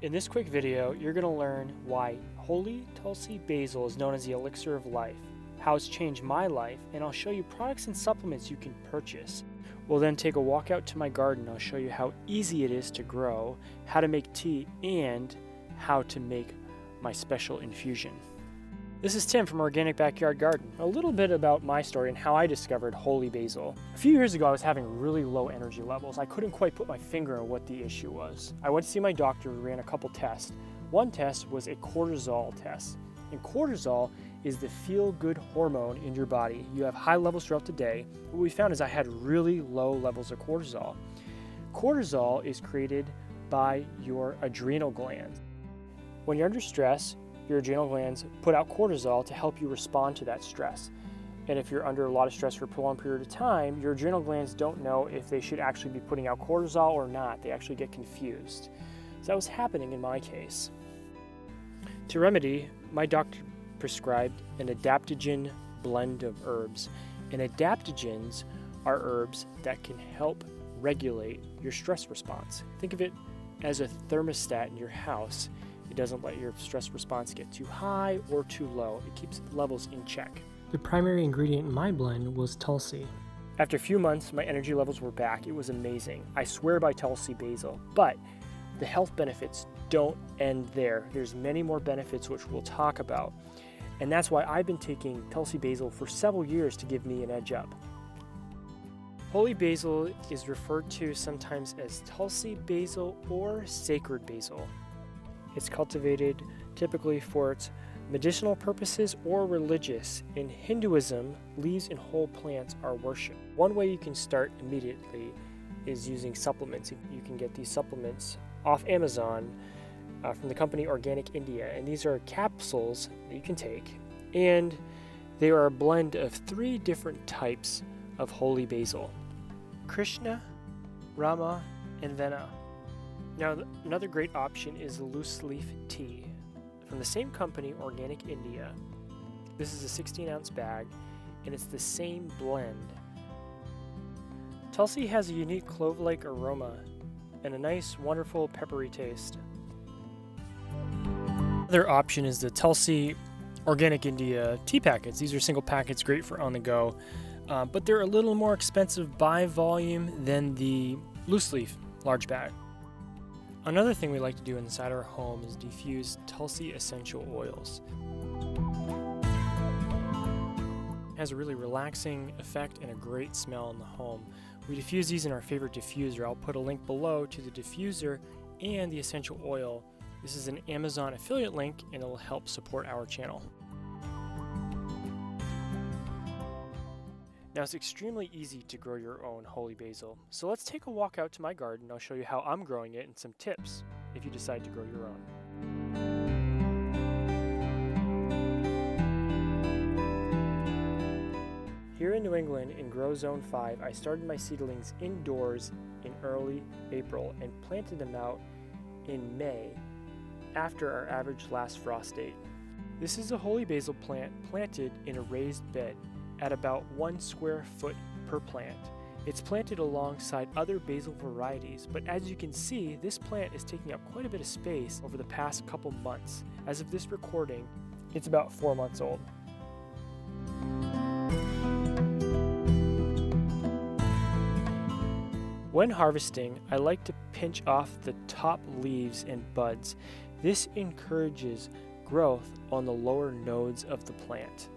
In this quick video, you're going to learn why Holy Tulsi Basil is known as the elixir of life, how it's changed my life, and I'll show you products and supplements you can purchase. We'll then take a walk out to my garden. I'll show you how easy it is to grow, how to make tea, and how to make my special infusion. This is Tim from Organic Backyard Garden. A little bit about my story and how I discovered holy basil. A few years ago, I was having really low energy levels. I couldn't quite put my finger on what the issue was. I went to see my doctor, we ran a couple tests. One test was a cortisol test. And cortisol is the feel-good hormone in your body. You have high levels throughout the day. What we found is I had really low levels of cortisol. Cortisol is created by your adrenal glands. When you're under stress, your adrenal glands put out cortisol to help you respond to that stress. And if you're under a lot of stress for a prolonged period of time, your adrenal glands don't know if they should actually be putting out cortisol or not. They actually get confused. So that was happening in my case. To remedy, my doctor prescribed an adaptogen blend of herbs. And adaptogens are herbs that can help regulate your stress response. Think of it as a thermostat in your house doesn't let your stress response get too high or too low. It keeps levels in check. The primary ingredient in my blend was Tulsi. After a few months, my energy levels were back. It was amazing. I swear by Tulsi Basil. But the health benefits don't end there. There's many more benefits which we'll talk about. And that's why I've been taking Tulsi Basil for several years to give me an edge up. Holy basil is referred to sometimes as Tulsi basil or sacred basil. It's cultivated typically for its medicinal purposes or religious. In Hinduism, leaves and whole plants are worshipped. One way you can start immediately is using supplements. You can get these supplements off Amazon uh, from the company Organic India, and these are capsules that you can take, and they are a blend of three different types of holy basil Krishna, Rama, and Vana. Now, another great option is loose leaf tea from the same company, Organic India. This is a 16 ounce bag and it's the same blend. Tulsi has a unique clove like aroma and a nice, wonderful peppery taste. Another option is the Tulsi Organic India tea packets. These are single packets, great for on the go, uh, but they're a little more expensive by volume than the loose leaf large bag. Another thing we like to do inside our home is diffuse Tulsi essential oils. It has a really relaxing effect and a great smell in the home. We diffuse these in our favorite diffuser. I'll put a link below to the diffuser and the essential oil. This is an Amazon affiliate link and it will help support our channel. Now it's extremely easy to grow your own holy basil, so let's take a walk out to my garden. I'll show you how I'm growing it and some tips if you decide to grow your own. Here in New England, in Grow Zone 5, I started my seedlings indoors in early April and planted them out in May after our average last frost date. This is a holy basil plant planted in a raised bed at about one square foot per plant. It's planted alongside other basil varieties, but as you can see, this plant is taking up quite a bit of space over the past couple months. As of this recording, it's about four months old. When harvesting, I like to pinch off the top leaves and buds. This encourages growth on the lower nodes of the plant.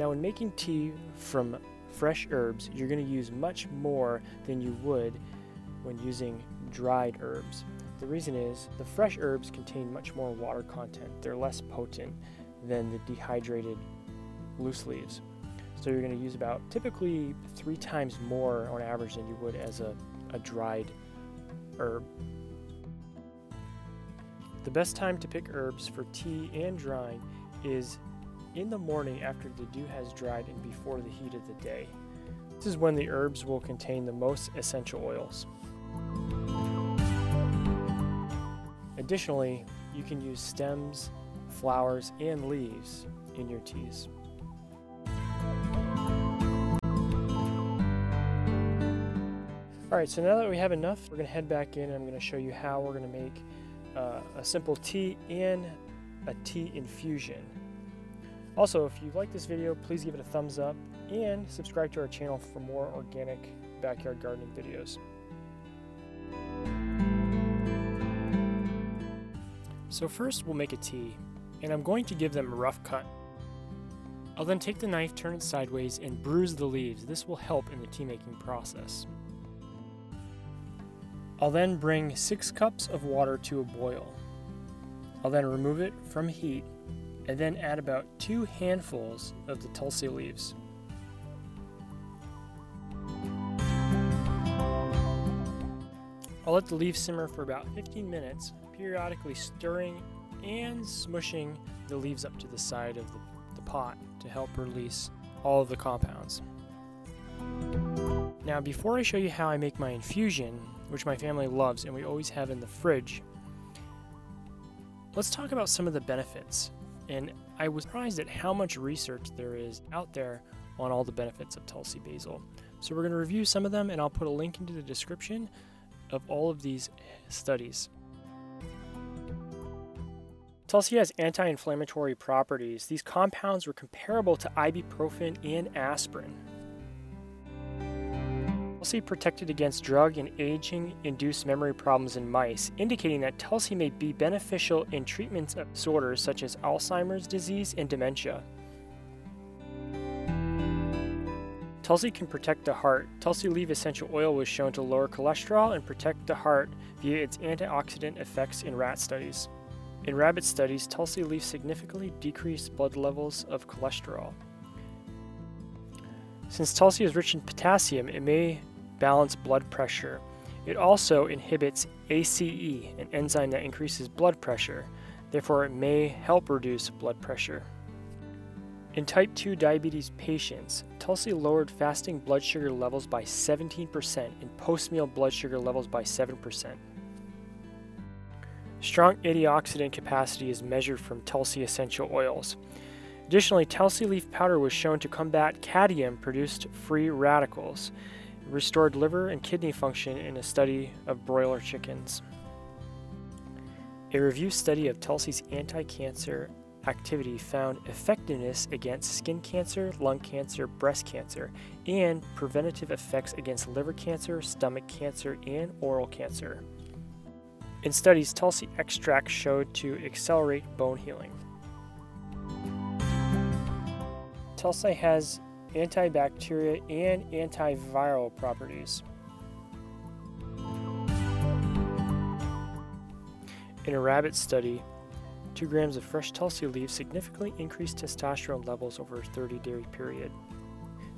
Now when making tea from fresh herbs, you're going to use much more than you would when using dried herbs. The reason is the fresh herbs contain much more water content. They're less potent than the dehydrated loose leaves. So you're going to use about typically three times more on average than you would as a, a dried herb. The best time to pick herbs for tea and drying is in the morning after the dew has dried and before the heat of the day. This is when the herbs will contain the most essential oils. Additionally, you can use stems, flowers, and leaves in your teas. All right, so now that we have enough, we're gonna head back in and I'm gonna show you how we're gonna make uh, a simple tea and a tea infusion. Also, if you like this video, please give it a thumbs up and subscribe to our channel for more organic backyard gardening videos. So first we'll make a tea, and I'm going to give them a rough cut. I'll then take the knife, turn it sideways, and bruise the leaves. This will help in the tea making process. I'll then bring 6 cups of water to a boil. I'll then remove it from heat and then add about 2 handfuls of the tulsi leaves. I'll let the leaves simmer for about 15 minutes, periodically stirring and smushing the leaves up to the side of the, the pot to help release all of the compounds. Now before I show you how I make my infusion, which my family loves and we always have in the fridge, let's talk about some of the benefits. And I was surprised at how much research there is out there on all the benefits of Tulsi basil. So we're going to review some of them and I'll put a link into the description of all of these studies. Tulsi has anti-inflammatory properties. These compounds were comparable to ibuprofen and aspirin. Tulsi protected against drug and aging-induced memory problems in mice, indicating that Tulsi may be beneficial in treatments of disorders such as Alzheimer's disease and dementia. Tulsi can protect the heart. Tulsi leaf essential oil was shown to lower cholesterol and protect the heart via its antioxidant effects in rat studies. In rabbit studies, Tulsi leaf significantly decreased blood levels of cholesterol. Since Tulsi is rich in potassium, it may balance blood pressure. It also inhibits ACE, an enzyme that increases blood pressure. Therefore, it may help reduce blood pressure. In type 2 diabetes patients, Tulsi lowered fasting blood sugar levels by 17% and post-meal blood sugar levels by 7%. Strong antioxidant capacity is measured from Tulsi essential oils. Additionally, Tulsi leaf powder was shown to combat cadmium produced free radicals. Restored liver and kidney function in a study of broiler chickens. A review study of Tulsi's anti-cancer activity found effectiveness against skin cancer, lung cancer, breast cancer, and preventative effects against liver cancer, stomach cancer, and oral cancer. In studies, Tulsi extract showed to accelerate bone healing. Tulsi has antibacterial and antiviral properties. In a rabbit study, 2 grams of fresh tulsi leaves significantly increased testosterone levels over a 30 day period.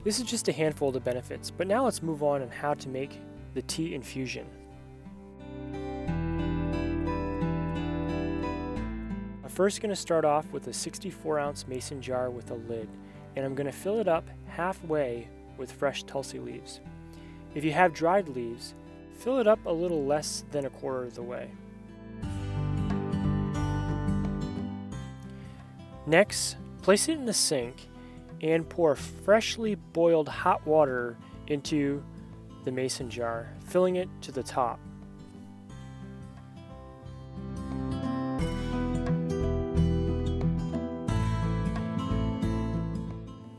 This is just a handful of the benefits, but now let's move on on how to make the tea infusion. I'm first going to start off with a 64 ounce mason jar with a lid, and I'm going to fill it up halfway with fresh tulsi leaves. If you have dried leaves, fill it up a little less than a quarter of the way. Next, place it in the sink and pour freshly boiled hot water into the mason jar, filling it to the top.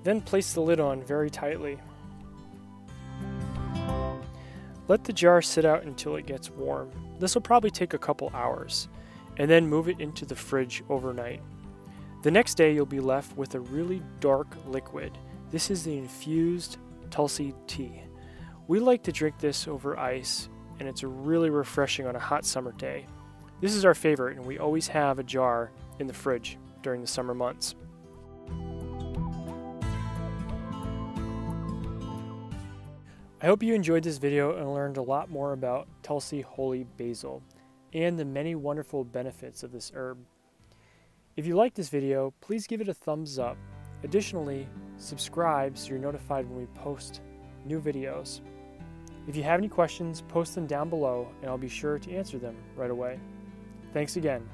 Then place the lid on very tightly. Let the jar sit out until it gets warm. This will probably take a couple hours, and then move it into the fridge overnight. The next day, you'll be left with a really dark liquid. This is the infused Tulsi tea. We like to drink this over ice, and it's really refreshing on a hot summer day. This is our favorite, and we always have a jar in the fridge during the summer months. I hope you enjoyed this video and learned a lot more about Tulsi Holy Basil and the many wonderful benefits of this herb. If you like this video, please give it a thumbs up. Additionally, subscribe so you're notified when we post new videos. If you have any questions, post them down below and I'll be sure to answer them right away. Thanks again.